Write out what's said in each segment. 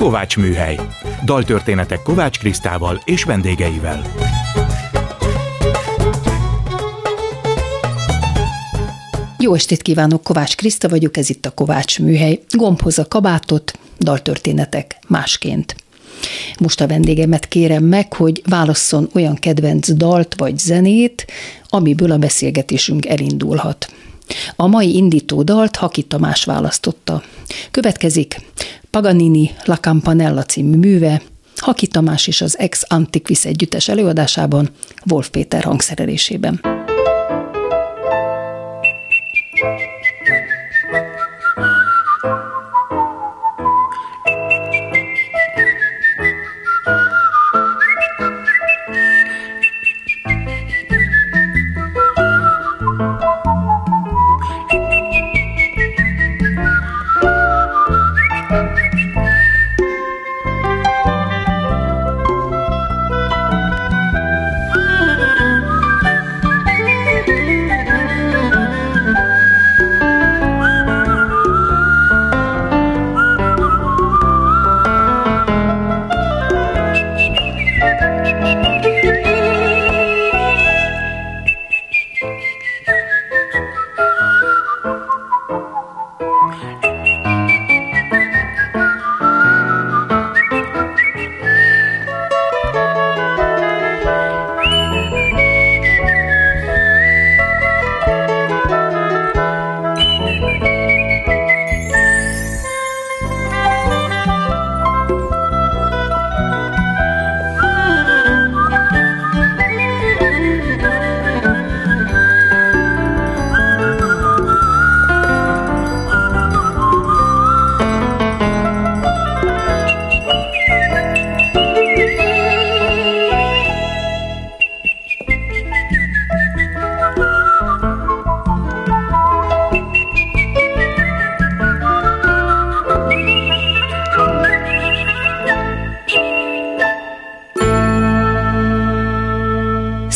Kovács Műhely. Daltörténetek Kovács Krisztával és vendégeivel. Jó estét kívánok, Kovács Kriszta vagyok, ez itt a Kovács Műhely. Gombhoz a kabátot, daltörténetek másként. Most a vendégemet kérem meg, hogy válasszon olyan kedvenc dalt vagy zenét, amiből a beszélgetésünk elindulhat. A mai indító dalt Haki Tamás választotta. Következik Paganini La Campanella című műve, Haki Tamás és az Ex Antiquis együttes előadásában, Wolf Péter hangszerelésében.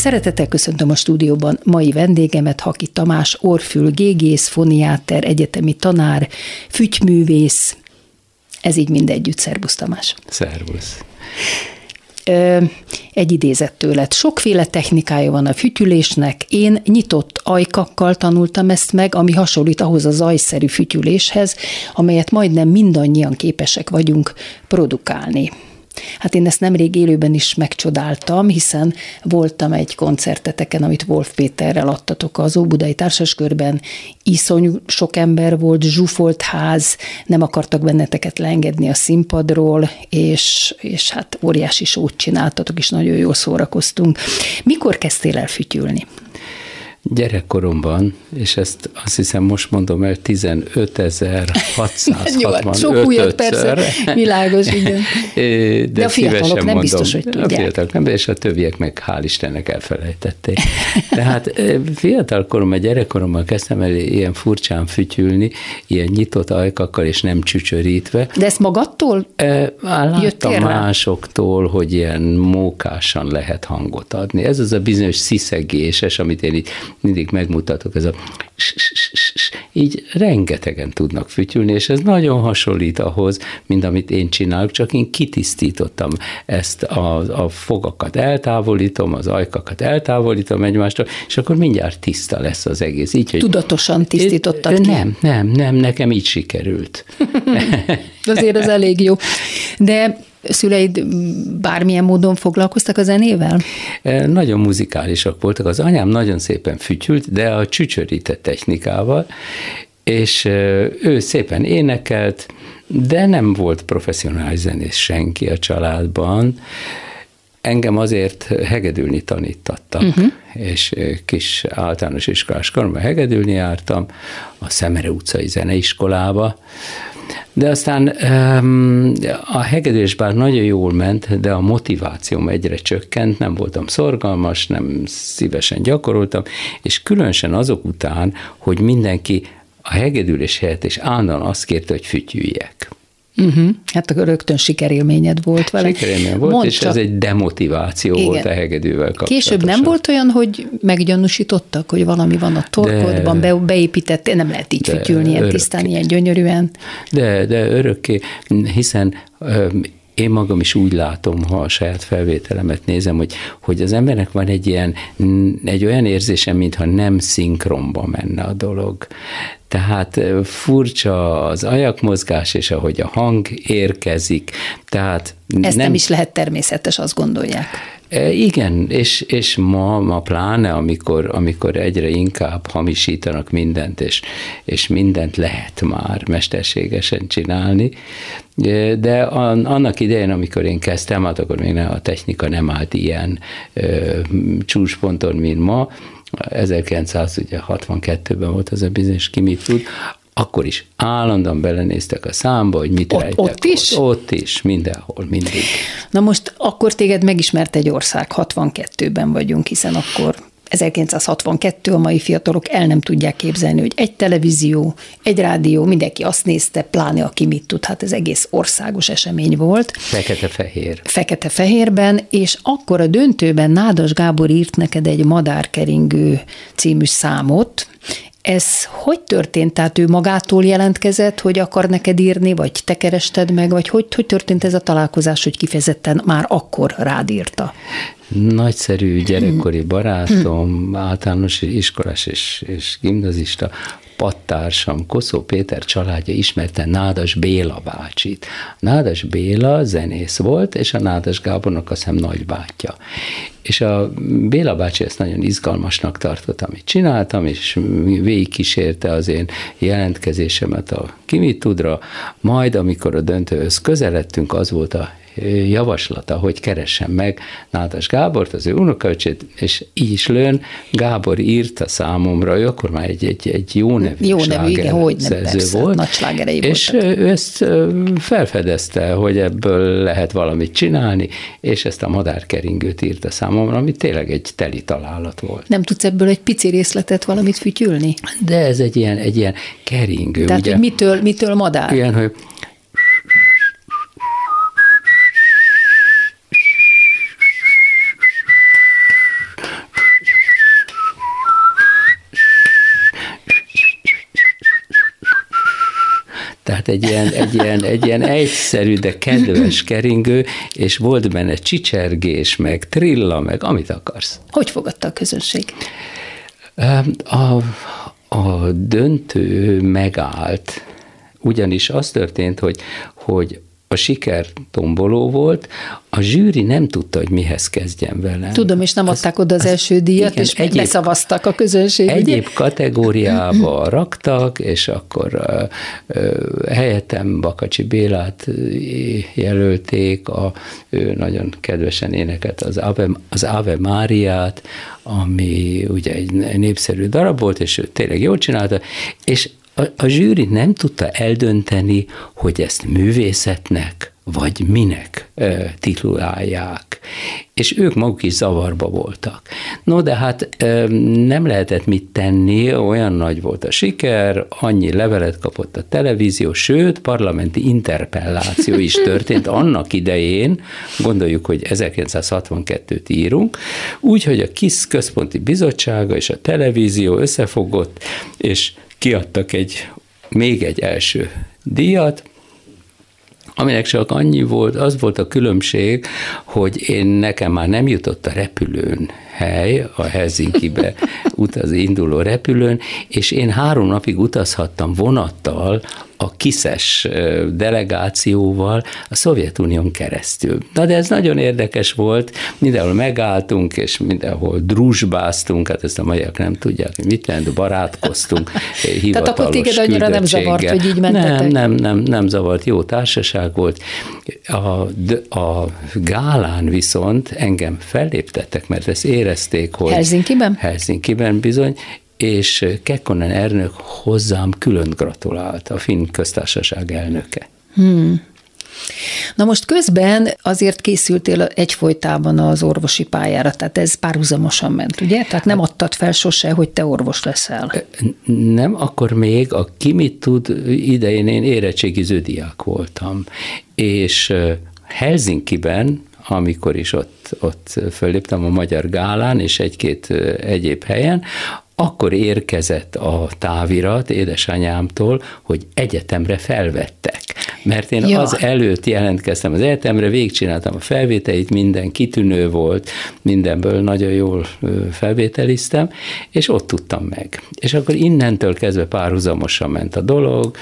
Szeretettel köszöntöm a stúdióban mai vendégemet, Haki Tamás, orfül, gégész, foniáter, egyetemi tanár, fütyművész. Ez így mindegyütt. Szerbusz Tamás. Szervusz. Egy idézet tőled. Sokféle technikája van a fütyülésnek. Én nyitott ajkakkal tanultam ezt meg, ami hasonlít ahhoz a zajszerű fütyüléshez, amelyet majdnem mindannyian képesek vagyunk produkálni. Hát én ezt nemrég élőben is megcsodáltam, hiszen voltam egy koncerteteken, amit Wolf Péterrel adtatok az Óbudai Társaskörben, iszonyú sok ember volt, zsúfolt ház, nem akartak benneteket leengedni a színpadról, és, és hát óriási sót csináltatok, és nagyon jól szórakoztunk. Mikor kezdtél el fütyülni? Gyerekkoromban, és ezt azt hiszem most mondom el, 15.665 Sok újat persze, világos, igen. De, De a fiatalok nem mondom, biztos, hogy tudják. A fiatalok nem, és a többiek meg hál' Istennek elfelejtették. Tehát fiatal koromban, gyerekkoromban kezdtem el ilyen furcsán fütyülni, ilyen nyitott ajkakkal, és nem csücsörítve. De ezt magadtól Láttam másoktól, hogy ilyen mókásan lehet hangot adni. Ez az a bizonyos sziszegéses, amit én így mindig megmutatok, ez a így rengetegen tudnak fütyülni, és ez nagyon hasonlít ahhoz, mint amit én csinálok, csak én kitisztítottam ezt a, a fogakat eltávolítom, az ajkakat eltávolítom egymástól, és akkor mindjárt tiszta lesz az egész. Így, hogy Tudatosan tisztítottad ki? Nem, nem, nem, nekem így sikerült. Azért az elég jó. De szüleid bármilyen módon foglalkoztak a zenével? E, nagyon muzikálisak voltak. Az anyám nagyon szépen fütyült, de a csücsörített technikával, és e, ő szépen énekelt, de nem volt professzionális zenész senki a családban. Engem azért hegedülni tanítattak, uh-huh. és e, kis általános iskolás koromban hegedülni jártam a Szemere utcai zeneiskolába, de aztán a hegedés bár nagyon jól ment, de a motivációm egyre csökkent, nem voltam szorgalmas, nem szívesen gyakoroltam, és különösen azok után, hogy mindenki a hegedülés helyett és állandóan azt kérte, hogy fütyüljek. Uh-huh. Hát rögtön sikerélményed volt vele. Sikerélmény volt, Mondd és csak... ez egy demotiváció Igen. volt a hegedűvel kapcsolatosan. Később nem volt olyan, hogy meggyanúsítottak, hogy valami van a torkodban, de, beépített, nem lehet így fütyülni ilyen tisztán, ilyen gyönyörűen. De, de örökké, hiszen én magam is úgy látom, ha a saját felvételemet nézem, hogy, hogy az embernek van egy ilyen, egy olyan érzése, mintha nem szinkronba menne a dolog. Tehát furcsa az ajakmozgás, és ahogy a hang érkezik. Tehát Ez nem, nem is lehet természetes, azt gondolják. E, igen, és, és ma, ma pláne, amikor, amikor egyre inkább hamisítanak mindent, és, és mindent lehet már mesterségesen csinálni, e, de annak idején, amikor én kezdtem, hát akkor még a technika nem állt ilyen ö, csúcsponton, mint ma, 1962-ben volt az a bizonyos ki mit tud, akkor is állandóan belenéztek a számba, hogy mit ott, rejtek. Ott is? Ott, ott is, mindenhol, mindig. Na most akkor téged megismert egy ország, 62-ben vagyunk, hiszen akkor 1962 a mai fiatalok el nem tudják képzelni, hogy egy televízió, egy rádió, mindenki azt nézte, pláne aki mit tud, hát ez egész országos esemény volt. Fekete-fehér. Fekete-fehérben, és akkor a döntőben Nádas Gábor írt neked egy Madárkeringő című számot, ez hogy történt? Tehát ő magától jelentkezett, hogy akar neked írni, vagy te kerested meg, vagy hogy, hogy történt ez a találkozás, hogy kifejezetten már akkor rád írta? Nagyszerű gyerekkori barátom, általános iskolás és, és gimnazista, pattársam, Koszó Péter családja ismerte Nádas Béla bácsit. Nádas Béla zenész volt, és a Nádas Gábornak azt hiszem nagybátyja. És a Béla bácsi ezt nagyon izgalmasnak tartott, amit csináltam, és végigkísérte az én jelentkezésemet a Kimitudra, majd amikor a döntőhöz közeledtünk, az volt a javaslata, hogy keressen meg Nádas Gábort, az ő unokaöcsét, és így is lőn, Gábor írta számomra, ő akkor már egy, egy, egy jó nevű Jó nevű, igen, hogy nem, persze, volt, nagy és voltak. ő ezt felfedezte, hogy ebből lehet valamit csinálni, és ezt a madárkeringőt írta számomra, ami tényleg egy teli találat volt. Nem tudsz ebből egy pici részletet valamit fütyülni? De ez egy ilyen, egy ilyen keringő. Tehát, ugye, hogy mitől, mitől madár? Ilyen, hogy Tehát egy ilyen, egy, ilyen, egy ilyen egyszerű, de kedves keringő, és volt benne csicsergés, meg trilla, meg amit akarsz. Hogy fogadta a közönség? A, a döntő megállt, ugyanis az történt, hogy, hogy a siker tomboló volt, a zsűri nem tudta, hogy mihez kezdjen vele. Tudom, és nem adták oda az, az első díjat, igen, és egyéb, leszavaztak a közönség. Egyéb ugye? kategóriába raktak, és akkor uh, uh, helyettem Bakacsi Bélát jelölték, a, ő nagyon kedvesen énekelt az Ave, az Ave Máriát, ami ugye egy népszerű darab volt, és ő tényleg jól csinálta, és a, a zsűri nem tudta eldönteni, hogy ezt művészetnek, vagy minek e, titulálják. És ők maguk is zavarba voltak. No, de hát e, nem lehetett mit tenni, olyan nagy volt a siker, annyi levelet kapott a televízió, sőt, parlamenti interpelláció is történt annak idején, gondoljuk, hogy 1962-t írunk, úgyhogy a KISZ központi bizottsága és a televízió összefogott, és kiadtak egy, még egy első díjat, aminek csak annyi volt, az volt a különbség, hogy én nekem már nem jutott a repülőn hely, a Helsinki-be utaz induló repülőn, és én három napig utazhattam vonattal a kiszes delegációval a Szovjetunión keresztül. Na de ez nagyon érdekes volt, mindenhol megálltunk, és mindenhol drúzsbáztunk, hát ezt a magyarok nem tudják, hogy mit jelent, barátkoztunk, Tehát akkor téged annyira nem zavart, hogy így mentetek? Nem, nem, nem, nem zavart, jó társaság volt. A, a gálán viszont engem felléptettek, mert ezt érezték, hogy... Helsinki-ben? Helsinki-ben bizony, és Kekkonen Ernök hozzám külön gratulált, a Finn köztársaság elnöke. Hmm. Na most közben azért készültél egyfolytában az orvosi pályára, tehát ez párhuzamosan ment, ugye? Tehát nem adtad fel sose, hogy te orvos leszel. Nem, akkor még a ki mit tud idején én érettségiző diák voltam, és Helsinki-ben amikor is ott, ott föléptem a Magyar Gálán és egy-két egyéb helyen, akkor érkezett a távirat édesanyámtól, hogy egyetemre felvettek. Mert én ja. az előtt jelentkeztem az egyetemre, végigcsináltam a felvételit, minden kitűnő volt, mindenből nagyon jól felvételiztem, és ott tudtam meg. És akkor innentől kezdve párhuzamosan ment a dolog,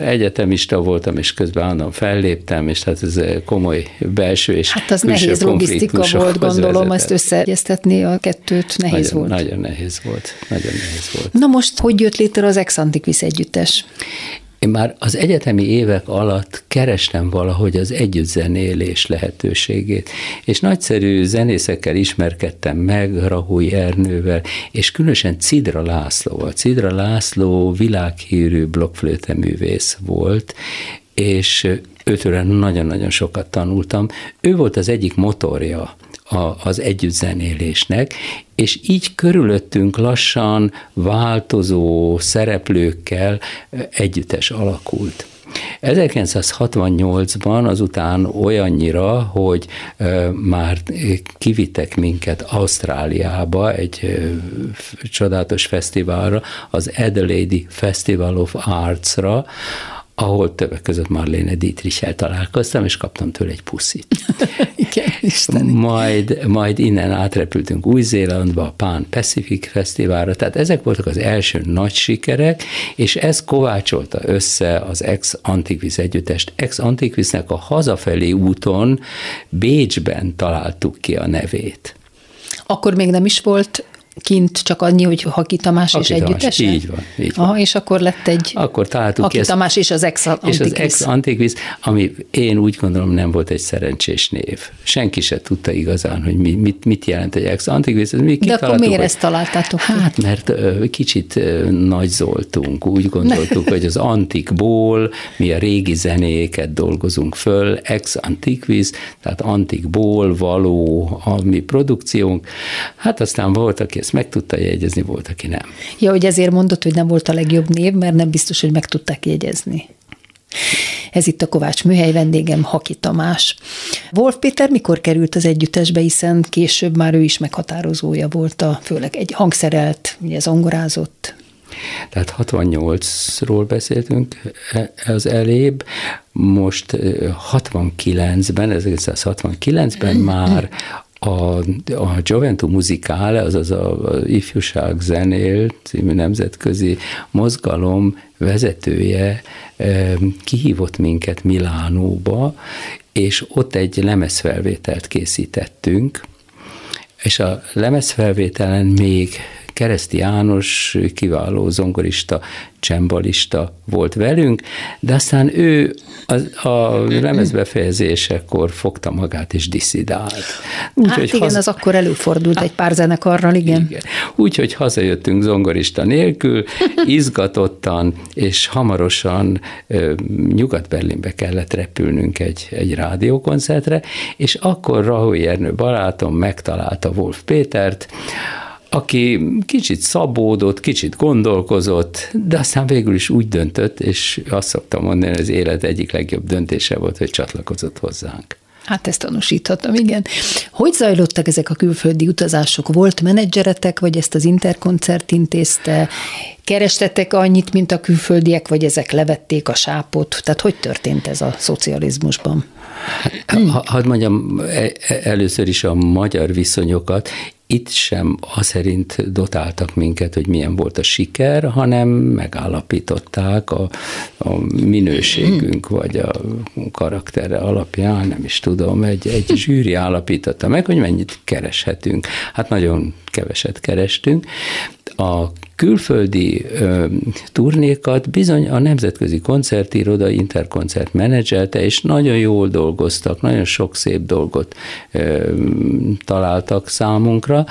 egyetemista voltam, és közben annan felléptem, és hát ez komoly belső és Hát az nehéz logisztika volt, gondolom, vezetett. ezt összeegyeztetni a kettőt nehéz nagyon, volt. Nagyon nehéz volt, nagyon nehéz volt. Na most, hogy jött létre az Ex Antiquis együttes? Én már az egyetemi évek alatt kerestem valahogy az együttzenélés lehetőségét, és nagyszerű zenészekkel ismerkedtem meg, Rahui Ernővel, és különösen Cidra Lászlóval. Cidra László világhírű blokkflőteművész volt, és őtől nagyon-nagyon sokat tanultam. Ő volt az egyik motorja a, az együttzenélésnek, és így körülöttünk lassan változó szereplőkkel együttes alakult. 1968-ban azután olyannyira, hogy már kivittek minket Ausztráliába egy csodálatos fesztiválra, az Adelaide Festival of Arts-ra, ahol többek között Marlene Dietrichel találkoztam, és kaptam tőle egy puszit. Igen, Isteni. Majd, majd innen átrepültünk Új-Zélandba, a Pan Pacific Fesztiválra, tehát ezek voltak az első nagy sikerek, és ez kovácsolta össze az Ex Antiquis együttest. Ex Antiquisnek a hazafelé úton Bécsben találtuk ki a nevét. Akkor még nem is volt kint csak annyi, hogy Haki Tamás Haki és együttes? Így van, így van. Aha, és akkor lett egy akkor találtuk Haki ezt, Tamás és az ex És az ex Antiquis, ami én úgy gondolom nem volt egy szerencsés név. Senki se tudta igazán, hogy mi, mit, mit jelent egy ex Antiquis. Mi De akkor miért hogy, ezt találtátok? Hát, mert kicsit nagyzoltunk. Úgy gondoltuk, hogy az antikból mi a régi zenéket dolgozunk föl, ex Antiquis, tehát antikból való a mi produkciónk. Hát aztán volt, aki ezt meg tudta jegyezni, volt, aki nem. Ja, hogy ezért mondott, hogy nem volt a legjobb név, mert nem biztos, hogy meg tudták jegyezni. Ez itt a Kovács műhely vendégem, Haki Tamás. Wolf Péter mikor került az együttesbe, hiszen később már ő is meghatározója volt, a, főleg egy hangszerelt, ugye zongorázott. Tehát 68-ról beszéltünk e, az elébb, most 69-ben, 1969-ben már a, a Gioventù Musicale, azaz a, a Ifjúság Zenél című nemzetközi mozgalom vezetője kihívott minket Milánóba, és ott egy lemezfelvételt készítettünk, és a lemezfelvételen még Kereszti János, kiváló zongorista, csembalista volt velünk, de aztán ő a, a lemezbefejezésekor fogta magát és diszidált. Úgy, hát igen, haza... az akkor előfordult egy pár zenekarral, igen. igen. Úgyhogy hazajöttünk zongorista nélkül, izgatottan, és hamarosan Nyugat-Berlinbe kellett repülnünk egy, egy rádiókoncertre, és akkor Rahoy Ernő barátom megtalálta Wolf Pétert, aki kicsit szabódott, kicsit gondolkozott, de aztán végül is úgy döntött, és azt szoktam mondani, hogy az élet egyik legjobb döntése volt, hogy csatlakozott hozzánk. Hát ezt tanúsíthatom, igen. Hogy zajlottak ezek a külföldi utazások? Volt menedzseretek, vagy ezt az interkoncert intézte? Kerestetek annyit, mint a külföldiek, vagy ezek levették a sápot? Tehát hogy történt ez a szocializmusban? Hadd mondjam e, e, először is a magyar viszonyokat itt sem az szerint dotáltak minket, hogy milyen volt a siker, hanem megállapították a, a minőségünk, vagy a karaktere alapján, nem is tudom, egy, egy zsűri állapította meg, hogy mennyit kereshetünk. Hát nagyon keveset kerestünk, A külföldi ö, turnékat bizony a Nemzetközi Koncertiroda Interkoncert menedzselte, és nagyon jól dolgoztak, nagyon sok szép dolgot ö, találtak számunkra,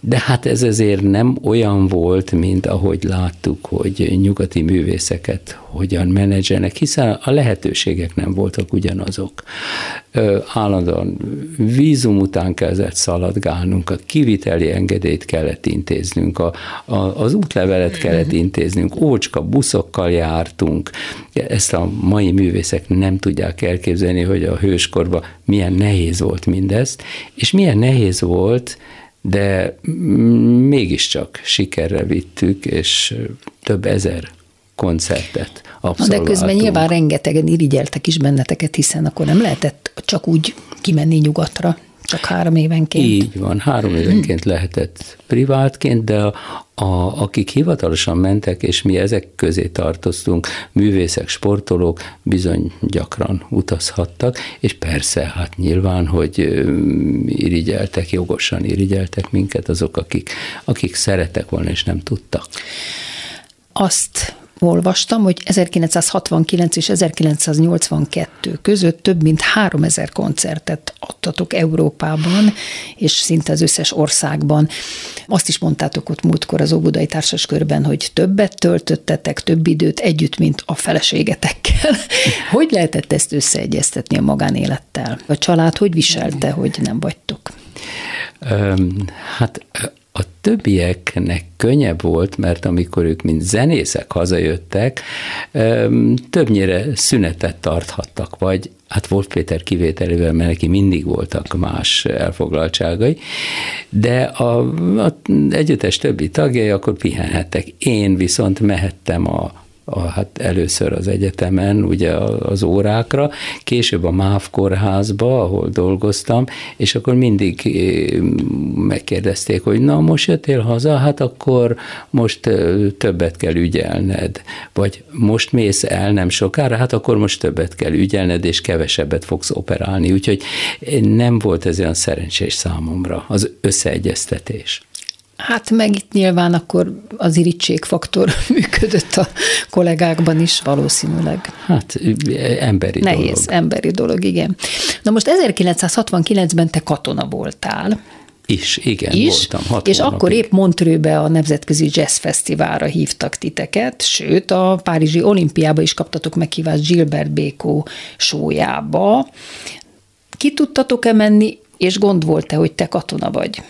de hát ez azért nem olyan volt, mint ahogy láttuk, hogy nyugati művészeket hogyan menedzselnek, hiszen a lehetőségek nem voltak ugyanazok. Ö, állandóan vízum után kellett szaladgálnunk, a kiviteli engedélyt kellett intéznünk, a, a, az útlevelet kellett intéznünk, ócska buszokkal jártunk. Ezt a mai művészek nem tudják elképzelni, hogy a hőskorban milyen nehéz volt mindezt, és milyen nehéz volt, de mégiscsak sikerre vittük, és több ezer koncertet abszolváltunk. De közben nyilván rengetegen irigyeltek is benneteket, hiszen akkor nem lehetett csak úgy kimenni nyugatra. Csak három évenként? Így van, három évenként lehetett privátként, de a, a, akik hivatalosan mentek, és mi ezek közé tartoztunk, művészek, sportolók, bizony gyakran utazhattak, és persze, hát nyilván, hogy irigyeltek, jogosan irigyeltek minket azok, akik, akik szerettek volna, és nem tudtak. Azt olvastam, hogy 1969 és 1982 között több mint 3000 koncertet adtatok Európában, és szinte az összes országban. Azt is mondtátok ott múltkor az Óbudai Társas Körben, hogy többet töltöttetek, több időt együtt, mint a feleségetekkel. Hogy lehetett ezt összeegyeztetni a magánélettel? A család hogy viselte, hogy nem vagytok? Hát a többieknek könnyebb volt, mert amikor ők mint zenészek hazajöttek, többnyire szünetet tarthattak, vagy hát volt Péter kivételével, mert neki mindig voltak más elfoglaltságai, de a, a együttes többi tagjai akkor pihenhettek. Én viszont mehettem a a, hát először az egyetemen, ugye az órákra, később a MÁV kórházba, ahol dolgoztam, és akkor mindig eh, megkérdezték, hogy na most jöttél haza, hát akkor most eh, többet kell ügyelned, vagy most mész el nem sokára, hát akkor most többet kell ügyelned, és kevesebbet fogsz operálni. Úgyhogy nem volt ez olyan szerencsés számomra, az összeegyeztetés. Hát meg itt nyilván akkor az irítségfaktor működött a kollégákban is valószínűleg. Hát emberi Nehéz, dolog. emberi dolog, igen. Na most 1969-ben te katona voltál. Is, igen, is, voltam. Hat és hónapig. akkor épp Montrőbe a Nemzetközi Jazz Fesztiválra hívtak titeket, sőt a Párizsi olimpiába is kaptatok meghívást Gilbert Békó sójába. Ki tudtatok-e menni, és gond volt-e, hogy te katona vagy?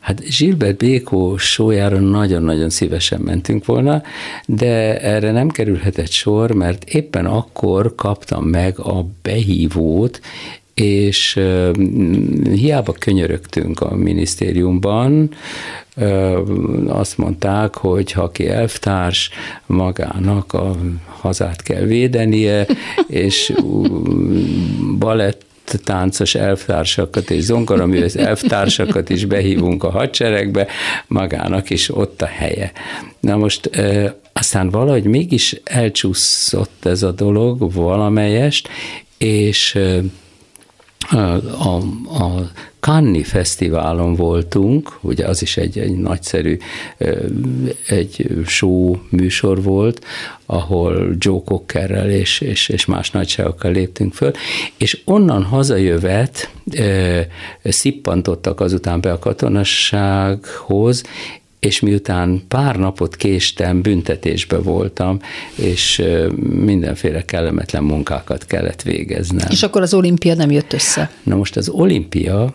Hát Gilbert Békó sójára nagyon-nagyon szívesen mentünk volna, de erre nem kerülhetett sor, mert éppen akkor kaptam meg a behívót, és hiába könyörögtünk a minisztériumban, azt mondták, hogy ha ki elvtárs, magának a hazát kell védenie, és balett táncos elvtársakat és zongoraművész elvtársakat is behívunk a hadseregbe, magának is ott a helye. Na most aztán valahogy mégis elcsúszott ez a dolog valamelyest, és a, a, a Cannes Fesztiválon voltunk, ugye az is egy, egy nagyszerű egy show műsor volt, ahol Joe Cockerrel és, és, és más nagyságokkal léptünk föl, és onnan hazajövet e, szippantottak azután be a katonassághoz, és miután pár napot késtem, büntetésbe voltam, és mindenféle kellemetlen munkákat kellett végeznem. És akkor az olimpia nem jött össze? Na most az olimpia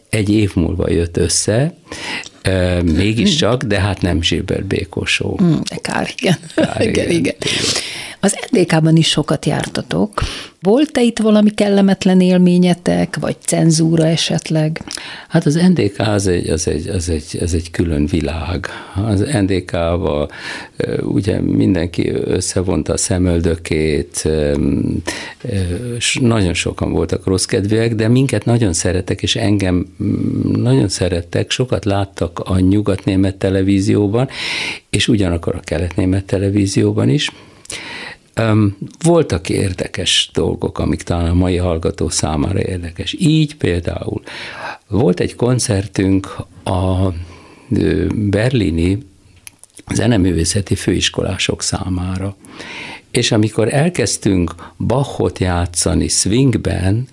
egy év múlva jött össze, mégiscsak, de hát nem Zsilber Békosó. Mm, de kár, igen. Kár, igen, igen. igen. Az NDK-ban is sokat jártatok. Volt-e itt valami kellemetlen élményetek, vagy cenzúra esetleg? Hát az NDK az egy, az egy, az egy, az egy külön világ. Az NDK-val ugye mindenki összevonta a szemöldökét, nagyon sokan voltak rossz kedvűek, de minket nagyon szerettek, és engem nagyon szerettek, sokat láttak a nyugatnémet televízióban, és ugyanakkor a keletnémet televízióban is, voltak érdekes dolgok, amik talán a mai hallgató számára érdekes. Így például volt egy koncertünk a berlini zeneművészeti főiskolások számára. És amikor elkezdtünk Bachot játszani swingben,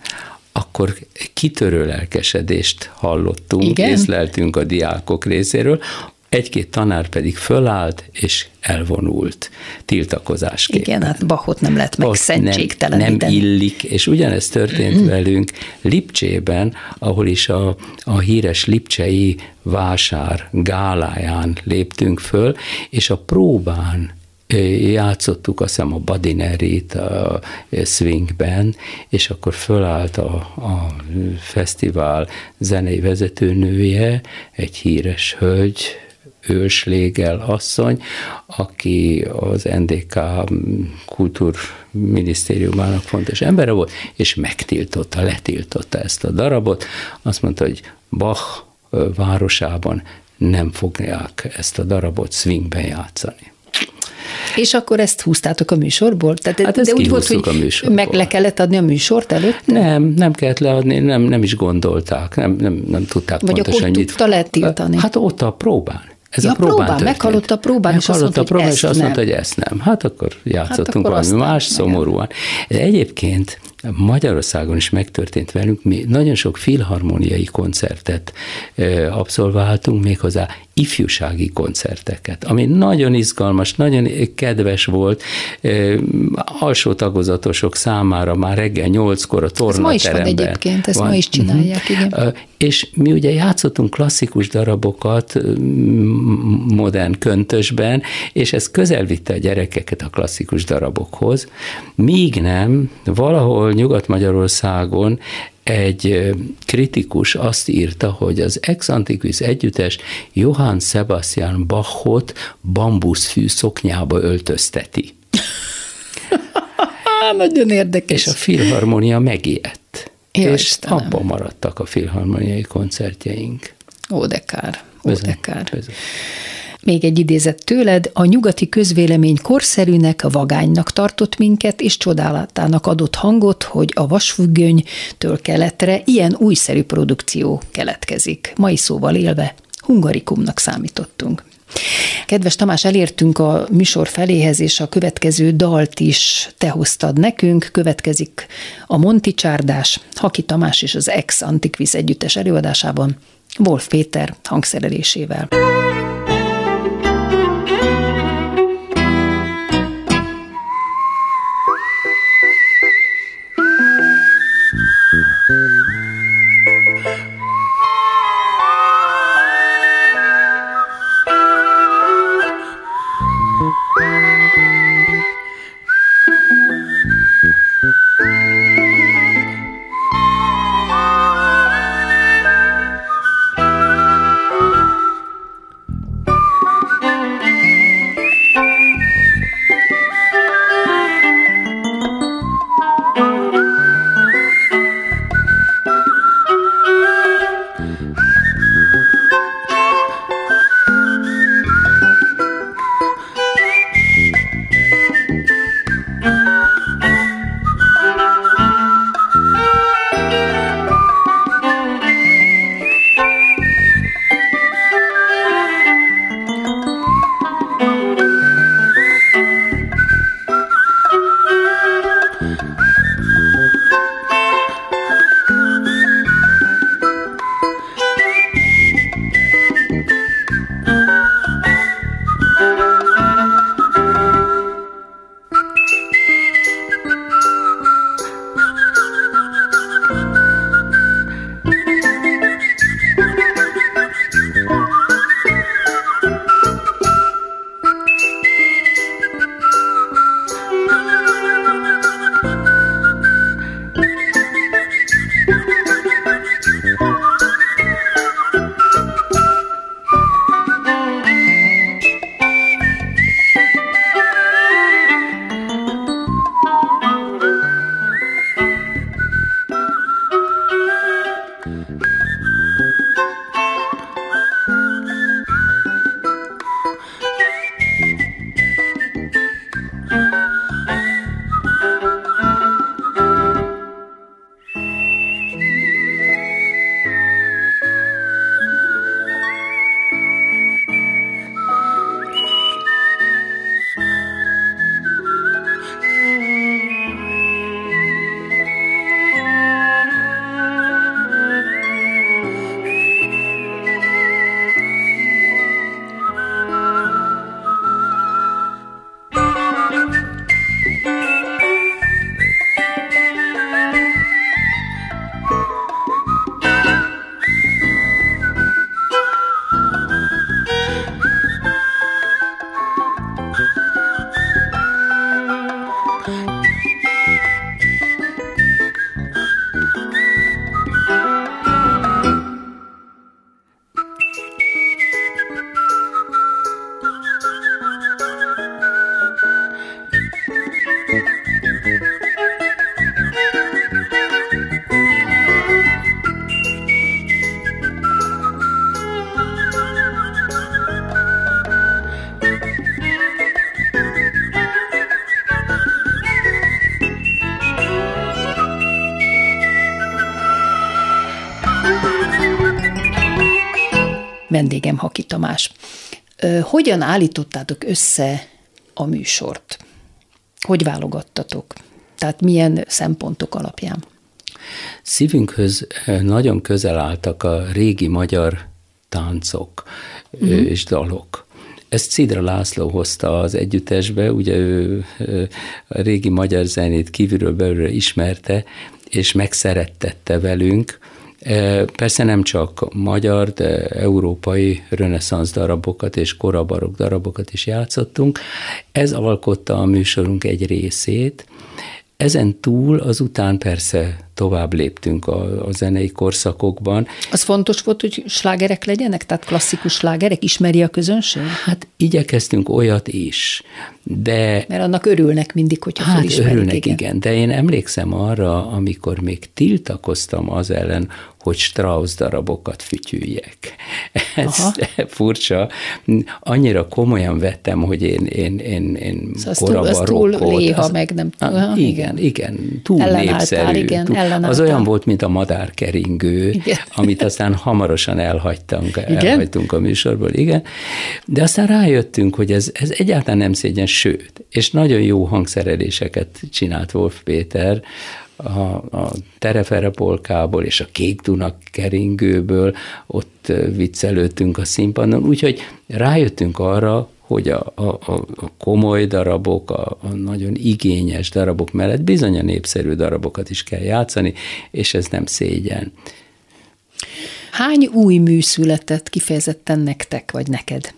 akkor kitörő lelkesedést hallottunk, Igen? észleltünk a diákok részéről, egy-két tanár pedig fölállt és elvonult tiltakozásként. Igen, hát Bachot nem lehet meg nem, nem illik, és ugyanezt történt velünk Lipcsében, ahol is a, a híres lipcsei vásár gáláján léptünk föl, és a próbán játszottuk azt hiszem a Badinerit a swingben, és akkor fölállt a, a fesztivál zenei vezetőnője, egy híres hölgy, Őslégel asszony, aki az NDK kultúrminisztériumának fontos embere volt, és megtiltotta, letiltotta ezt a darabot. Azt mondta, hogy Bach városában nem fogják ezt a darabot swingben játszani. És akkor ezt húztátok a műsorból? Tehát, hát de úgy volt, hogy a műsorból. meg le kellett adni a műsort előtt? Nem, nem kellett leadni, nem, nem is gondolták, nem, nem, nem tudták Vagy pontosan. Vagy akkor tudta lehet tiltani? Hát ott a próbán. Ez ja, a próbán, próbán meghallott a próbán, és azt mondta, a próbán, és azt mondta, hogy ezt nem. Hát akkor játszottunk hát akkor valami más, szomorúan. De egyébként Magyarországon is megtörtént velünk, mi nagyon sok filharmoniai koncertet abszolváltunk, méghozzá ifjúsági koncerteket, ami nagyon izgalmas, nagyon kedves volt, alsó tagozatosok számára már reggel nyolckor a tornateremben. Ez ma is van egyébként, ezt van. ma is csinálják, uh-huh. igen. És mi ugye játszottunk klasszikus darabokat modern köntösben, és ez közel vitte a gyerekeket a klasszikus darabokhoz, míg nem, valahol Nyugat-Magyarországon egy kritikus azt írta, hogy az Ex Antiquis együttes Johann Sebastian Bachot bambuszfű szoknyába öltözteti. Nagyon érdekes. És a filharmonia megijedt. Ja, és Istenem. abban maradtak a filharmoniai koncertjeink. Ó, de kár. Ó, de kár. Bizony. Még egy idézet tőled, a nyugati közvélemény korszerűnek, vagánynak tartott minket, és csodálatának adott hangot, hogy a vasfüggönytől keletre ilyen újszerű produkció keletkezik. Mai szóval élve, hungarikumnak számítottunk. Kedves Tamás, elértünk a műsor feléhez, és a következő dalt is te hoztad nekünk. Következik a Monti Csárdás, Haki Tamás és az Ex Antiquiz együttes előadásában, Wolf Péter hangszerelésével. Vendégem Haki Tamás. Hogyan állítottátok össze a műsort? Hogy válogattatok? Tehát milyen szempontok alapján? Szívünkhöz nagyon közel álltak a régi magyar táncok uh-huh. és dalok. Ezt Cidra László hozta az együttesbe, ugye ő a régi magyar zenét kívülről belőle ismerte, és megszerettette velünk. Persze nem csak magyar, de európai reneszánsz darabokat és korabarok darabokat is játszottunk. Ez alkotta a műsorunk egy részét. Ezen túl azután persze tovább léptünk a, a zenei korszakokban. Az fontos volt, hogy slágerek legyenek, tehát klasszikus slágerek, ismeri a közönség? Hát igyekeztünk olyat is, de... Mert annak örülnek mindig, hogyha hát örülnek, igen. igen. De én emlékszem arra, amikor még tiltakoztam az ellen, hogy Strauss darabokat fütyüljek. Ez Aha. furcsa. Annyira komolyan vettem, hogy én, én, én, én szóval koraban túl, túl léha, az, meg nem. Ah, igen, igen, túl népszerű. Igen, túl, az olyan volt, mint a madárkeringő, igen. amit aztán hamarosan elhagytunk, elhagytunk a műsorból, igen. De aztán rájöttünk, hogy ez, ez egyáltalán nem szégyen, sőt, és nagyon jó hangszereléseket csinált Wolf Péter, a, a Terefere polkából és a Kék Duna keringőből, ott viccelődtünk a színpadon, úgyhogy rájöttünk arra, hogy a, a, a komoly darabok, a, a nagyon igényes darabok mellett bizony a népszerű darabokat is kell játszani, és ez nem szégyen. Hány új mű született kifejezetten nektek, vagy neked?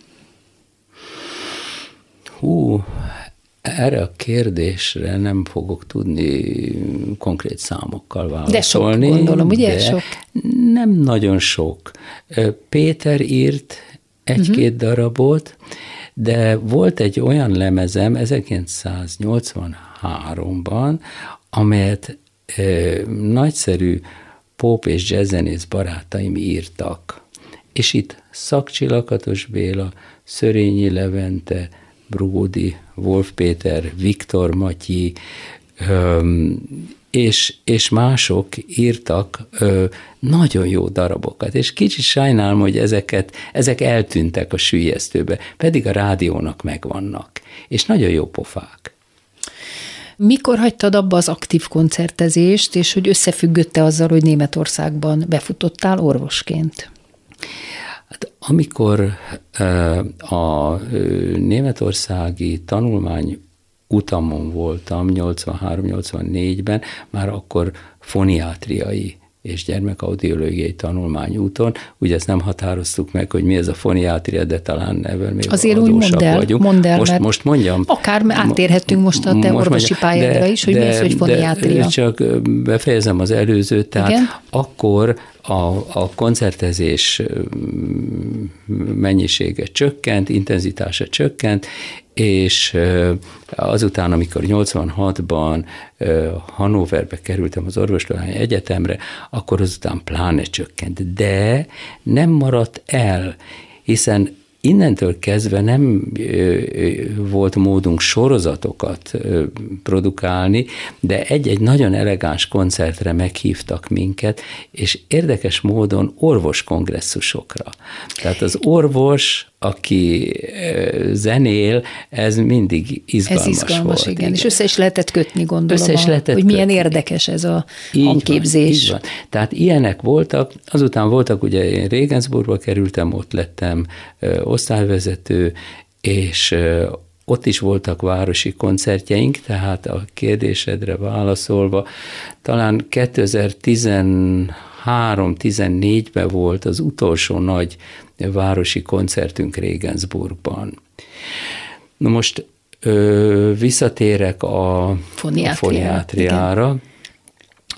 Hú, erre a kérdésre nem fogok tudni konkrét számokkal válaszolni. De sok, gondolom, ugye? Sok. Nem nagyon sok. Péter írt egy-két uh-huh. darabot, de volt egy olyan lemezem 1983-ban, amelyet e, nagyszerű pop és jazzzenész barátaim írtak. És itt Szakcsilakatos Béla, Szörényi Levente, Bródi, Wolf Péter, Viktor Matyi, és, és mások írtak ö, nagyon jó darabokat, és kicsit sajnálom, hogy ezeket, ezek eltűntek a sülyeztőbe, pedig a rádiónak megvannak, és nagyon jó pofák. Mikor hagytad abba az aktív koncertezést, és hogy összefüggötte azzal, hogy Németországban befutottál orvosként? Hát amikor a németországi tanulmány utamon voltam 83-84-ben, már akkor foniátriai és gyermekaudiológiai tanulmányúton. Ugye ezt nem határoztuk meg, hogy mi ez a foniátria, de talán ebben még Azért úgy mondd el, vagyunk. Mondd el, most, most mondjam. Akár átérhetünk most a te most orvosi pályádra is, hogy de, mi ez, hogy foniátria. De csak befejezem az előzőt, tehát Igen? akkor a, a koncertezés mennyisége csökkent, intenzitása csökkent, és azután, amikor 86-ban Hannoverbe kerültem az orvostudományi egyetemre, akkor azután pláne csökkent. De nem maradt el, hiszen innentől kezdve nem volt módunk sorozatokat produkálni, de egy-egy nagyon elegáns koncertre meghívtak minket, és érdekes módon orvoskongresszusokra. Tehát az orvos aki zenél, ez mindig izgalmas Ez izgalmas, volt. igen. igen. És össze is lehetett kötni, gondolom, össze is lehetett hogy milyen kötni. érdekes ez a így hangképzés. Van, így van. Tehát ilyenek voltak, azután voltak, ugye én Regensburgba kerültem, ott lettem osztályvezető, és ott is voltak városi koncertjeink, tehát a kérdésedre válaszolva, talán 2013-14-ben volt az utolsó nagy városi koncertünk Regensburgban. Na most ö, visszatérek a foniátriára. A foniátriára.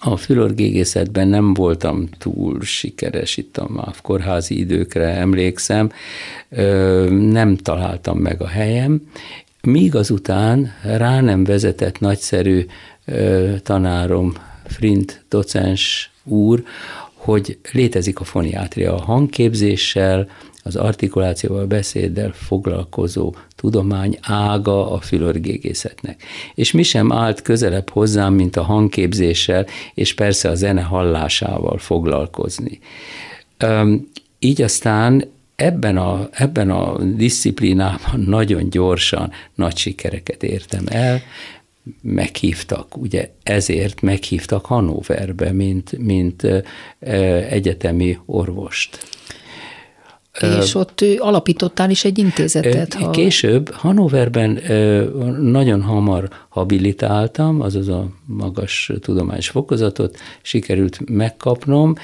A fülorgégészetben nem voltam túl sikeres, itt a MÁV kórházi időkre emlékszem, nem találtam meg a helyem, míg azután rá nem vezetett nagyszerű tanárom, Frint docens úr, hogy létezik a foniátria a hangképzéssel, az artikulációval, beszéddel foglalkozó tudomány ága a fülorgégészetnek. És mi sem állt közelebb hozzám, mint a hangképzéssel, és persze a zene hallásával foglalkozni. Így aztán ebben a, ebben a disziplinában nagyon gyorsan nagy sikereket értem el, meghívtak, ugye ezért meghívtak Hannoverbe, mint, mint egyetemi orvost. És ott alapítottál is egy intézetet. Ha... Később Hannoverben nagyon hamar habilitáltam, azaz a magas tudományos fokozatot sikerült megkapnom,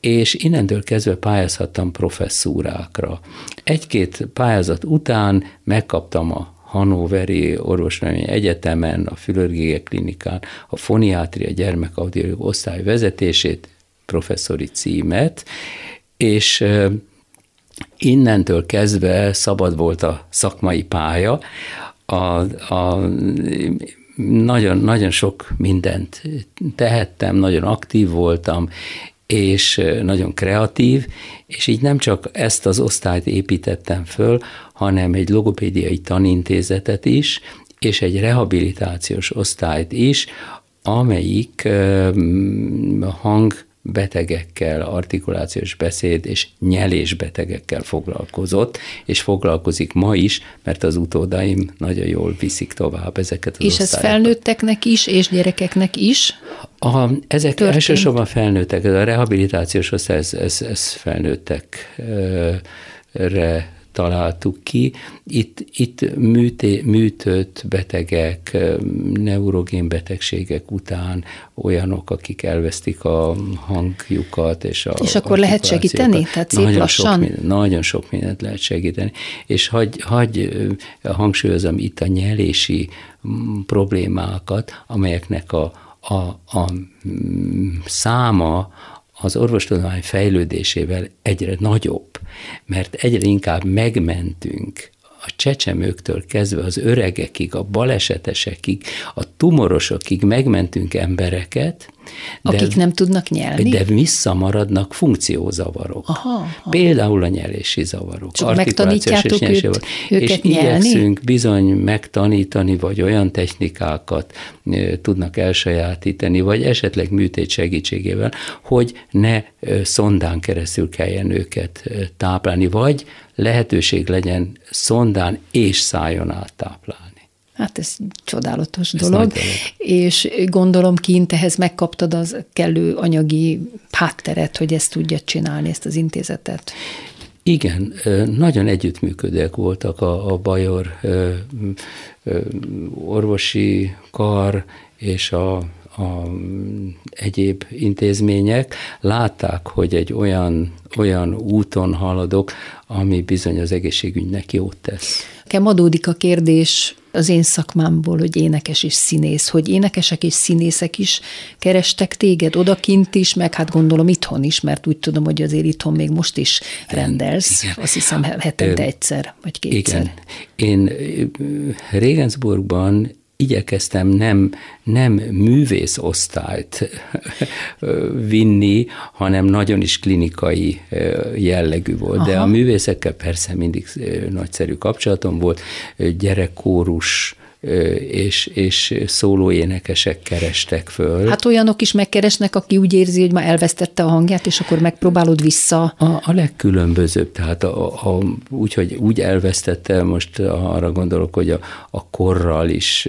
és innentől kezdve pályázhattam professzúrákra. Egy-két pályázat után megkaptam a Hannoveri Orvosnői Egyetemen, a Fülörgége Klinikán, a foniátria gyermekaudiológia osztály vezetését, professzori címet, és innentől kezdve szabad volt a szakmai pálya, a, a, nagyon, nagyon sok mindent tehettem, nagyon aktív voltam, és nagyon kreatív, és így nem csak ezt az osztályt építettem föl, hanem egy logopédiai tanintézetet is, és egy rehabilitációs osztályt is, amelyik hang betegekkel, artikulációs beszéd és nyelésbetegekkel foglalkozott, és foglalkozik ma is, mert az utódaim nagyon jól viszik tovább ezeket az És ez felnőtteknek is, és gyerekeknek is? A, ezek történt? elsősorban felnőttek, ez a rehabilitációs osztály, ez, ez, ez felnőttekre találtuk ki. Itt, itt műté, műtött betegek, neurogén betegségek után olyanok, akik elvesztik a hangjukat és a És akkor lehet segíteni? Tehát szép nagyon lassan? Sok, nagyon sok mindent lehet segíteni. És hagy, hagy hangsúlyozom itt a nyelési problémákat, amelyeknek a, a, a száma az orvostudomány fejlődésével egyre nagyobb, mert egyre inkább megmentünk a csecsemőktől kezdve az öregekig, a balesetesekig, a tumorosokig megmentünk embereket, de, Akik nem tudnak nyelni? De visszamaradnak funkciózavarok. Aha, aha. Például a nyelési zavarok. Csak megtanítjátok és, őt, őket és nyelni? igyekszünk bizony megtanítani, vagy olyan technikákat e, tudnak elsajátítani, vagy esetleg műtét segítségével, hogy ne e, szondán keresztül kelljen őket e, táplálni, vagy lehetőség legyen szondán és szájon át táplálni. Hát ez csodálatos ez dolog, és gondolom kint ehhez megkaptad az kellő anyagi hátteret, hogy ezt tudja csinálni, ezt az intézetet. Igen, nagyon együttműködőek voltak a, a Bajor orvosi kar és a, a egyéb intézmények. Látták, hogy egy olyan, olyan úton haladok, ami bizony az egészségügynek jót tesz. Nekem adódik a kérdés az én szakmámból, hogy énekes és színész, hogy énekesek és színészek is kerestek téged odakint is, meg hát gondolom itthon is, mert úgy tudom, hogy azért itthon még most is rendelsz, igen. azt hiszem hetente egyszer vagy kétszer. Igen. Én Regensburgban igyekeztem nem, nem művész osztályt vinni, hanem nagyon is klinikai jellegű volt. Aha. De a művészekkel persze mindig nagyszerű kapcsolatom volt, gyerekkórus, és, és szólóénekesek kerestek föl. Hát olyanok is megkeresnek, aki úgy érzi, hogy már elvesztette a hangját, és akkor megpróbálod vissza. A, a legkülönbözőbb, tehát a, a, úgy, hogy úgy elvesztette, most arra gondolok, hogy a, a korral is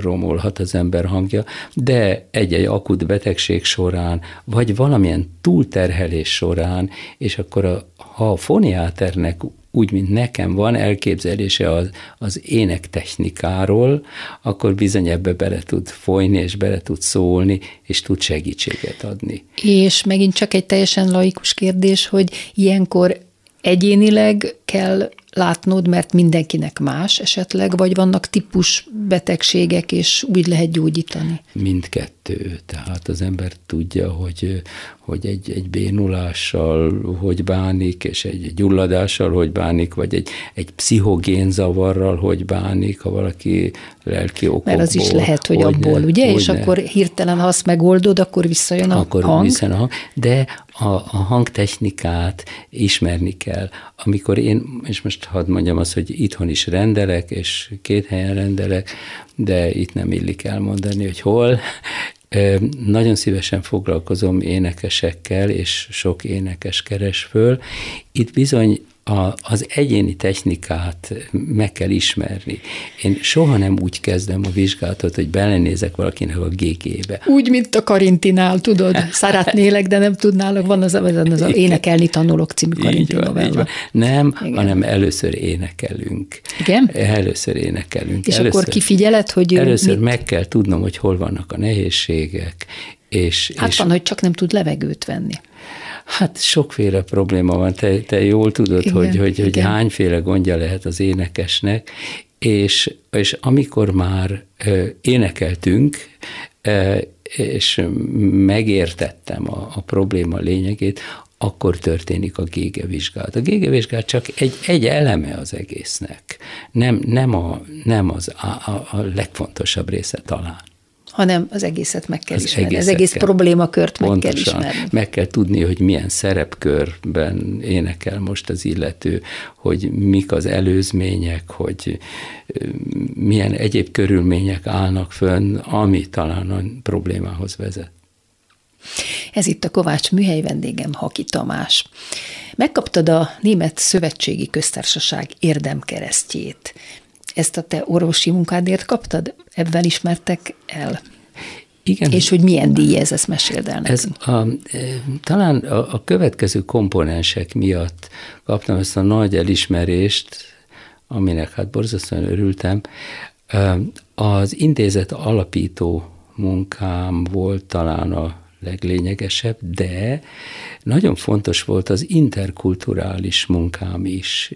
romolhat az ember hangja, de egy-egy akut betegség során, vagy valamilyen túlterhelés során, és akkor a, ha a foniáternek úgy, mint nekem van elképzelése az, az ének technikáról, akkor bizony ebbe bele tud folyni, és bele tud szólni, és tud segítséget adni. És megint csak egy teljesen laikus kérdés, hogy ilyenkor egyénileg kell látnod, mert mindenkinek más esetleg, vagy vannak típus betegségek, és úgy lehet gyógyítani? Mindkettő. Tehát az ember tudja, hogy, hogy egy, egy bénulással hogy bánik, és egy gyulladással hogy bánik, vagy egy, egy pszichogén zavarral hogy bánik, ha valaki lelki okokból. Mert az is lehet, hogy, hogy abból, ne, ugye? Hogy és ne. akkor hirtelen, ha azt megoldod, akkor visszajön a akkor hang. Visszajön a hang. De a, a hangtechnikát ismerni kell. Amikor én, és most hadd mondjam azt, hogy itthon is rendelek, és két helyen rendelek, de itt nem illik elmondani, hogy hol. Nagyon szívesen foglalkozom énekesekkel, és sok énekes keres föl. Itt bizony a, az egyéni technikát meg kell ismerni. Én soha nem úgy kezdem a vizsgálatot, hogy belenézek valakinek a GG-be. Úgy, mint a Karintinál, tudod, szeretnélek, de nem tudnálok, van az, az, az, az Énekelni tanulok című Karinti novella. Nem, Igen. hanem először énekelünk. Igen? Először énekelünk. És először, akkor kifigyeled, hogy... Először mit? meg kell tudnom, hogy hol vannak a nehézségek. És, hát és van, hogy csak nem tud levegőt venni. Hát sokféle probléma van, te, te jól tudod, igen, hogy, hogy, hogy hányféle gondja lehet az énekesnek, és, és amikor már énekeltünk, és megértettem a, a probléma lényegét, akkor történik a gégevizsgálat. A gégevizsgálat csak egy, egy eleme az egésznek, nem, nem, a, nem az a, a legfontosabb része talán hanem az egészet meg kell az ismerni, az egész kell, problémakört meg kell ismerni. Meg kell tudni, hogy milyen szerepkörben énekel most az illető, hogy mik az előzmények, hogy milyen egyéb körülmények állnak fönn, ami talán a problémához vezet. Ez itt a Kovács műhely vendégem, Haki Tamás. Megkaptad a Német Szövetségi Köztársaság érdemkeresztjét. Ezt a te orvosi munkádért kaptad? Ebben ismertek el? Igen. És hogy milyen díj ez, ezt meséld el Ez a, e, talán a, a következő komponensek miatt kaptam ezt a nagy elismerést, aminek hát borzasztóan örültem. E, az intézet alapító munkám volt talán a leglényegesebb, de nagyon fontos volt az interkulturális munkám is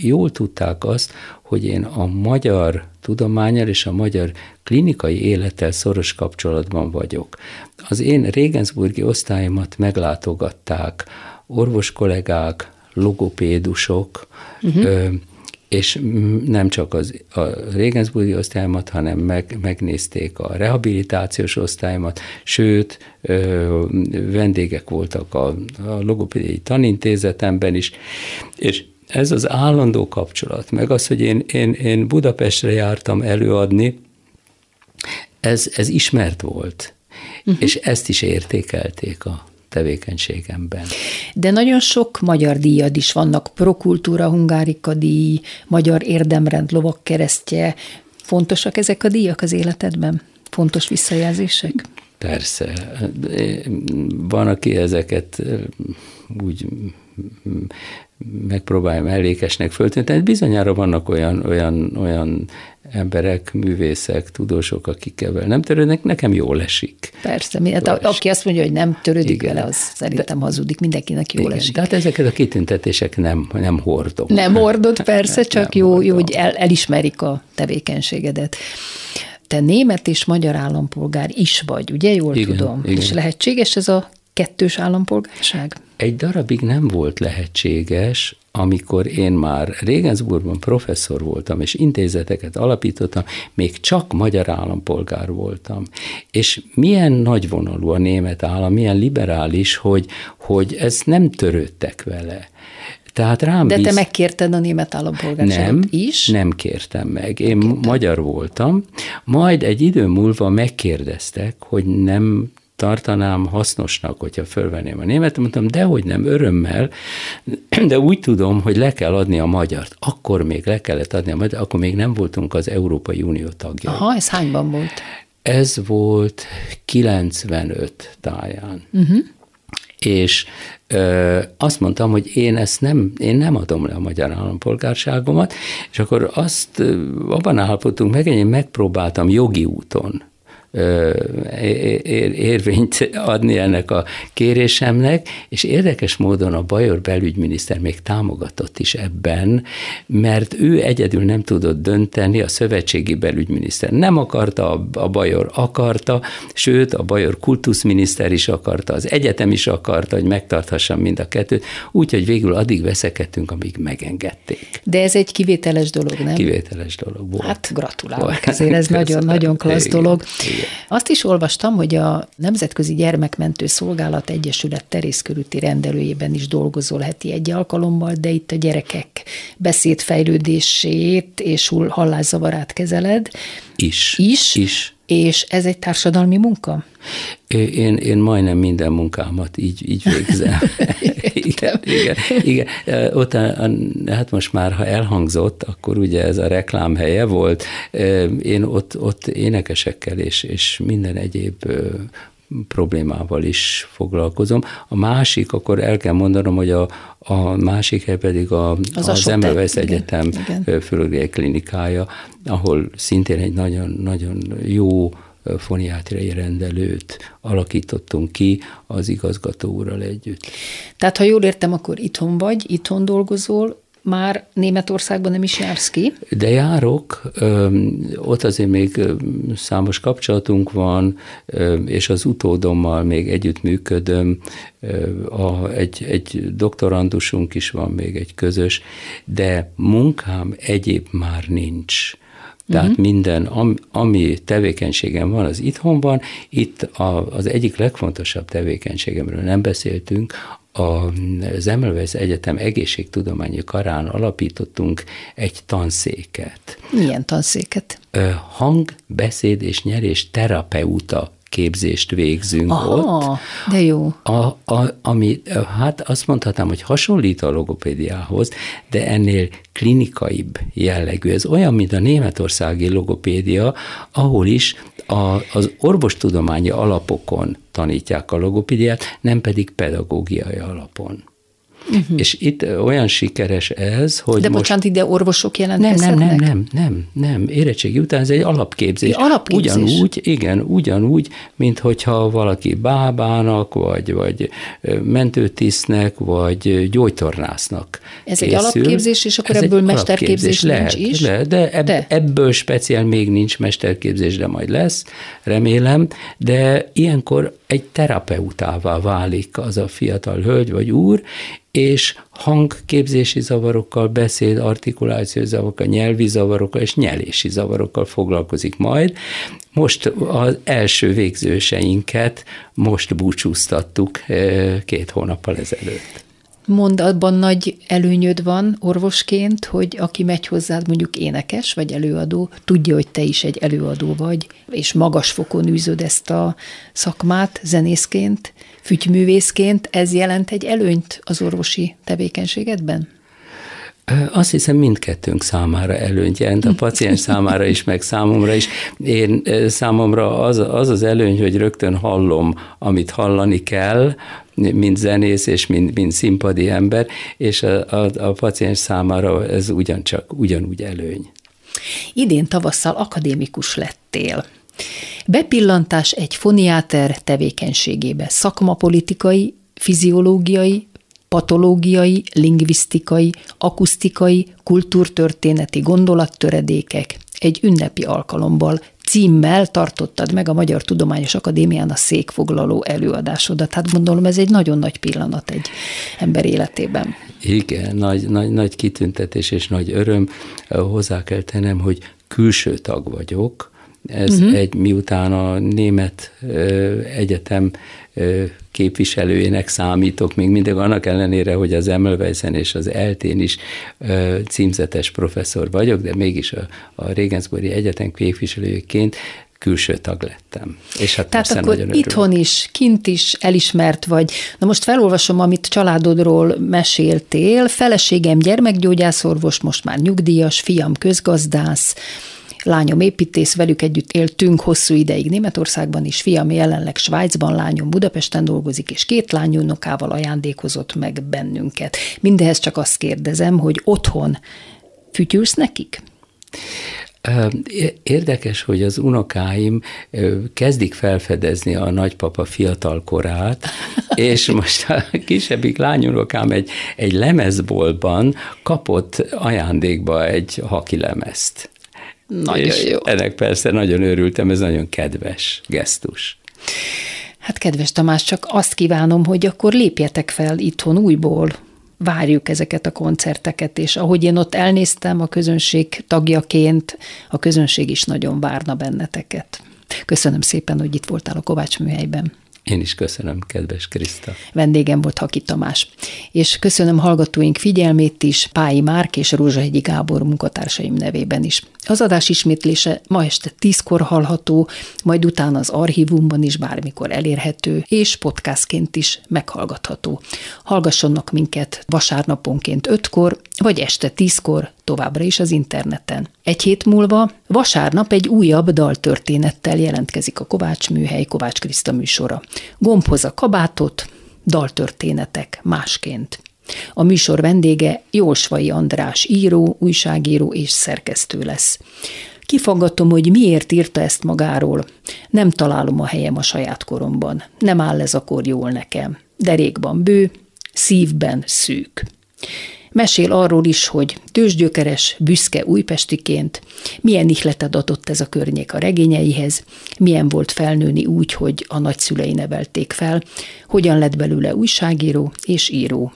jól tudták azt, hogy én a magyar tudományal és a magyar klinikai élettel szoros kapcsolatban vagyok. Az én Regensburgi osztályomat meglátogatták orvos kollégák, logopédusok, uh-huh és nem csak az, a Regensburgi osztályomat, hanem meg, megnézték a rehabilitációs osztályomat, sőt, ö, vendégek voltak a, a logopédiai tanintézetemben is, és ez az állandó kapcsolat, meg az, hogy én, én, én Budapestre jártam előadni, ez, ez ismert volt, uh-huh. és ezt is értékelték a tevékenységemben. De nagyon sok magyar díjad is vannak, Prokultúra Hungárika díj, Magyar Érdemrend lovak keresztje. Fontosak ezek a díjak az életedben? Fontos visszajelzések? Persze. Van, aki ezeket úgy megpróbáljam ellékesnek föltűnni. Bizonyára vannak olyan, olyan, olyan emberek, művészek, tudósok, akikkel nem törődnek, nekem jól esik. Persze, hát a, aki azt mondja, hogy nem törődik igen. vele, az szerintem de, hazudik, mindenkinek jól igen, esik. Tehát ezeket a kitüntetések nem, nem hordom. Nem hordod, persze, csak jó, jó, hogy el, elismerik a tevékenységedet. Te német és magyar állampolgár is vagy, ugye? Jól igen, tudom. Igen. És lehetséges ez a kettős állampolgárság? Egy darabig nem volt lehetséges, amikor én már Regensburgban professzor voltam, és intézeteket alapítottam, még csak magyar állampolgár voltam. És milyen nagyvonalú a német állam, milyen liberális, hogy, hogy ezt nem törődtek vele. Tehát rám De te bíz... megkérted a német állampolgárságot nem, is? Nem kértem meg. Én Kértem. magyar voltam, majd egy idő múlva megkérdeztek, hogy nem tartanám hasznosnak, hogyha fölvenném a német, mondtam, dehogy nem, örömmel, de úgy tudom, hogy le kell adni a magyart. Akkor még le kellett adni a magyart, akkor még nem voltunk az Európai Unió tagja. Aha, ez hányban volt? Ez volt 95 táján. Uh-huh. És ö, azt mondtam, hogy én ezt nem, én nem adom le a magyar állampolgárságomat, és akkor azt abban állapodtunk meg, én megpróbáltam jogi úton érvényt adni ennek a kérésemnek, és érdekes módon a Bajor belügyminiszter még támogatott is ebben, mert ő egyedül nem tudott dönteni, a szövetségi belügyminiszter nem akarta, a Bajor akarta, sőt, a Bajor kultuszminiszter is akarta, az egyetem is akarta, hogy megtarthassam mind a kettőt, úgyhogy végül addig veszekedtünk, amíg megengedték. De ez egy kivételes dolog, nem? Kivételes dolog volt. Hát gratulálok, ezért ez nagyon-nagyon klassz dolog. Igen. Azt is olvastam, hogy a Nemzetközi Gyermekmentő Szolgálat Egyesület terészkörúti rendelőjében is dolgozol heti egy alkalommal, de itt a gyerekek beszédfejlődését és hallászavarát kezeled. Is. Is. Is És ez egy társadalmi munka? Én, én majdnem minden munkámat így, így végzem. igen, igen, igen. Ott, hát most már, ha elhangzott, akkor ugye ez a reklám helye volt. Én ott, ott énekesekkel és, és minden egyéb problémával is foglalkozom. A másik, akkor el kell mondanom, hogy a, a másik hely pedig a, az, az Emmelweis Egyetem fölögriai klinikája, ahol szintén egy nagyon, nagyon jó foniátriai rendelőt alakítottunk ki az igazgató úrral együtt. Tehát, ha jól értem, akkor itthon vagy, itthon dolgozol, már Németországban nem is jársz ki? De járok, ott azért még számos kapcsolatunk van, és az utódommal még együttműködöm, a, egy, egy doktorandusunk is van még egy közös, de munkám egyéb már nincs. Tehát uh-huh. minden, ami, ami tevékenységem van, az itthon van. Itt a, az egyik legfontosabb tevékenységemről nem beszéltünk, az Emelweis Egyetem egészségtudományi karán alapítottunk egy tanszéket. Milyen tanszéket? Hang, beszéd és nyerés terapeuta képzést végzünk Aha, ott. de jó. A, a, ami, hát azt mondhatnám, hogy hasonlít a logopédiához, de ennél klinikaibb jellegű. Ez olyan, mint a németországi logopédia, ahol is a, az orvostudományi alapokon tanítják a logopédiát, nem pedig pedagógiai alapon. Uh-huh. És itt olyan sikeres ez, hogy De most... bocsánat, ide orvosok jelentkezhetnek? Nem, nem, nem, nem, nem. Érettségi után ez egy alapképzés. Egy alapképzés. Ugyanúgy, igen, ugyanúgy, mint hogyha valaki bábának, vagy, vagy mentőtisztnek, vagy gyógytornásznak Ez készül. egy alapképzés, és akkor ez ebből mesterképzés lehet, nincs is? Lehet, de, ebb, de ebből speciál még nincs mesterképzés, de majd lesz, remélem, de ilyenkor egy terapeutává válik az a fiatal hölgy vagy úr, és hangképzési zavarokkal, beszéd, artikulációs zavarokkal, nyelvi zavarokkal és nyelési zavarokkal foglalkozik majd. Most az első végzőseinket most búcsúztattuk eh, két hónappal ezelőtt. Mond, abban nagy előnyöd van orvosként, hogy aki megy hozzád mondjuk énekes vagy előadó, tudja, hogy te is egy előadó vagy, és magas fokon űzöd ezt a szakmát zenészként, fügyművészként. Ez jelent egy előnyt az orvosi tevékenységedben? Azt hiszem mindkettőnk számára előnyt jelent, a paciens számára is, meg számomra is. Én számomra az az, az előny, hogy rögtön hallom, amit hallani kell, mint zenész és mint, mint színpadi ember, és a, a, a paciens számára ez ugyancsak ugyanúgy előny. Idén tavasszal akadémikus lettél. Bepillantás egy foniáter tevékenységébe szakmapolitikai, fiziológiai, patológiai, lingvisztikai, akusztikai, kultúrtörténeti gondolattöredékek egy ünnepi alkalommal címmel tartottad meg a Magyar Tudományos Akadémián a székfoglaló előadásodat. Hát gondolom ez egy nagyon nagy pillanat egy ember életében. Igen, nagy, nagy, nagy kitüntetés és nagy öröm. Hozzá kell tennem, hogy külső tag vagyok, ez uh-huh. egy, miután a német ö, egyetem ö, képviselőjének számítok, még mindig annak ellenére, hogy az Emelweisen és az eltén is ö, címzetes professzor vagyok, de mégis a, a Regensburgi Egyetem képviselőjeként külső tag lettem. És hát Tehát akkor nagyon itthon is, kint is elismert vagy. Na most felolvasom, amit családodról meséltél. Feleségem gyermekgyógyászorvos, most már nyugdíjas, fiam közgazdász, lányom építész, velük együtt éltünk hosszú ideig Németországban is, fiam jelenleg Svájcban, lányom Budapesten dolgozik, és két lányunokával ajándékozott meg bennünket. Mindehez csak azt kérdezem, hogy otthon fütyülsz nekik? Érdekes, hogy az unokáim kezdik felfedezni a nagypapa fiatal korát, és most a kisebbik lányunokám egy, egy lemezboltban kapott ajándékba egy haki lemezt. Nagyon és jó. ennek persze nagyon örültem, ez nagyon kedves gesztus. Hát kedves Tamás, csak azt kívánom, hogy akkor lépjetek fel itthon újból, várjuk ezeket a koncerteket, és ahogy én ott elnéztem a közönség tagjaként, a közönség is nagyon várna benneteket. Köszönöm szépen, hogy itt voltál a Kovács műhelyben. Én is köszönöm, kedves Kriszta. Vendégem volt Haki Tamás. És köszönöm hallgatóink figyelmét is, Pályi Márk és Rózsahegyi Gábor munkatársaim nevében is. Az adás ismétlése ma este tízkor hallható, majd utána az archívumban is bármikor elérhető, és podcastként is meghallgatható. Hallgassanak minket vasárnaponként ötkor, vagy este tízkor, továbbra is az interneten. Egy hét múlva vasárnap egy újabb daltörténettel jelentkezik a Kovács Műhely Kovács Kriszta műsora. Gombhoz a kabátot, daltörténetek másként. A műsor vendége Jósvai András író, újságíró és szerkesztő lesz. Kifaggatom, hogy miért írta ezt magáról. Nem találom a helyem a saját koromban. Nem áll ez a kor jól nekem. Derékban bő, szívben szűk. Mesél arról is, hogy tőzsgyökeres, büszke újpestiként milyen ihletet adott ez a környék a regényeihez, milyen volt felnőni úgy, hogy a nagyszülei nevelték fel, hogyan lett belőle újságíró és író.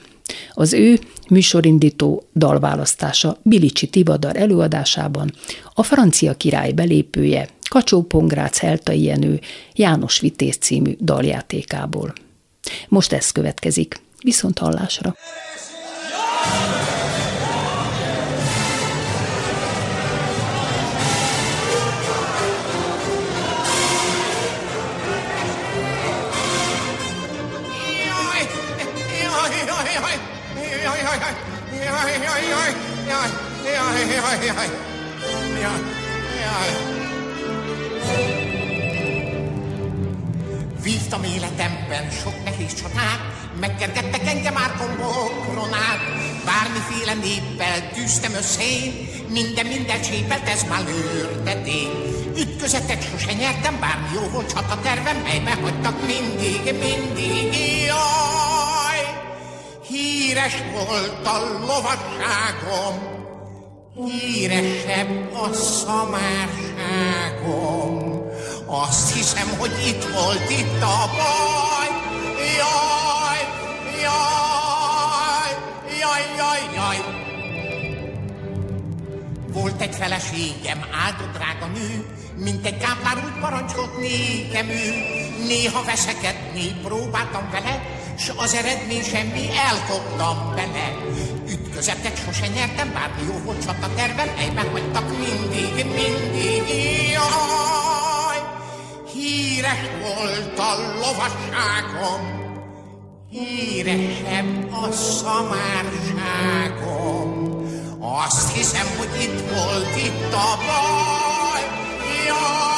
Az ő műsorindító dalválasztása Bilicsi Tivadar előadásában a francia király belépője Kacsó Pongrác Helta Jenő János Vitéz című daljátékából. Most ez következik. Viszont hallásra! Vívtam életemben sok nehéz csatát, megkergettek engem árkombokron át. Bármiféle néppel tűztem összén, minden minden csépelt, ez már lőrteték. Ütközetet sose nyertem, bármi jó volt csatatervem, melybe hagytak mindig, mindig, jaj! Híres volt a lovasságom, híresebb a szamárságom. Azt hiszem, hogy itt volt itt a baj. Jaj, jaj, jaj, jaj, jaj. Volt egy feleségem, áldott drága nő, mint egy káplár úgy parancsolt nékem ő. Néha veszekedni próbáltam vele, s az eredmény semmi, elkoptam bele. Ütközetet sose nyertem, bármi jó volt csata tervem, egyben hagytak mindig, mindig, jaj! Híres volt a lovasságom, híresebb a szamárságom. Azt hiszem, hogy itt volt itt a baj, jaj!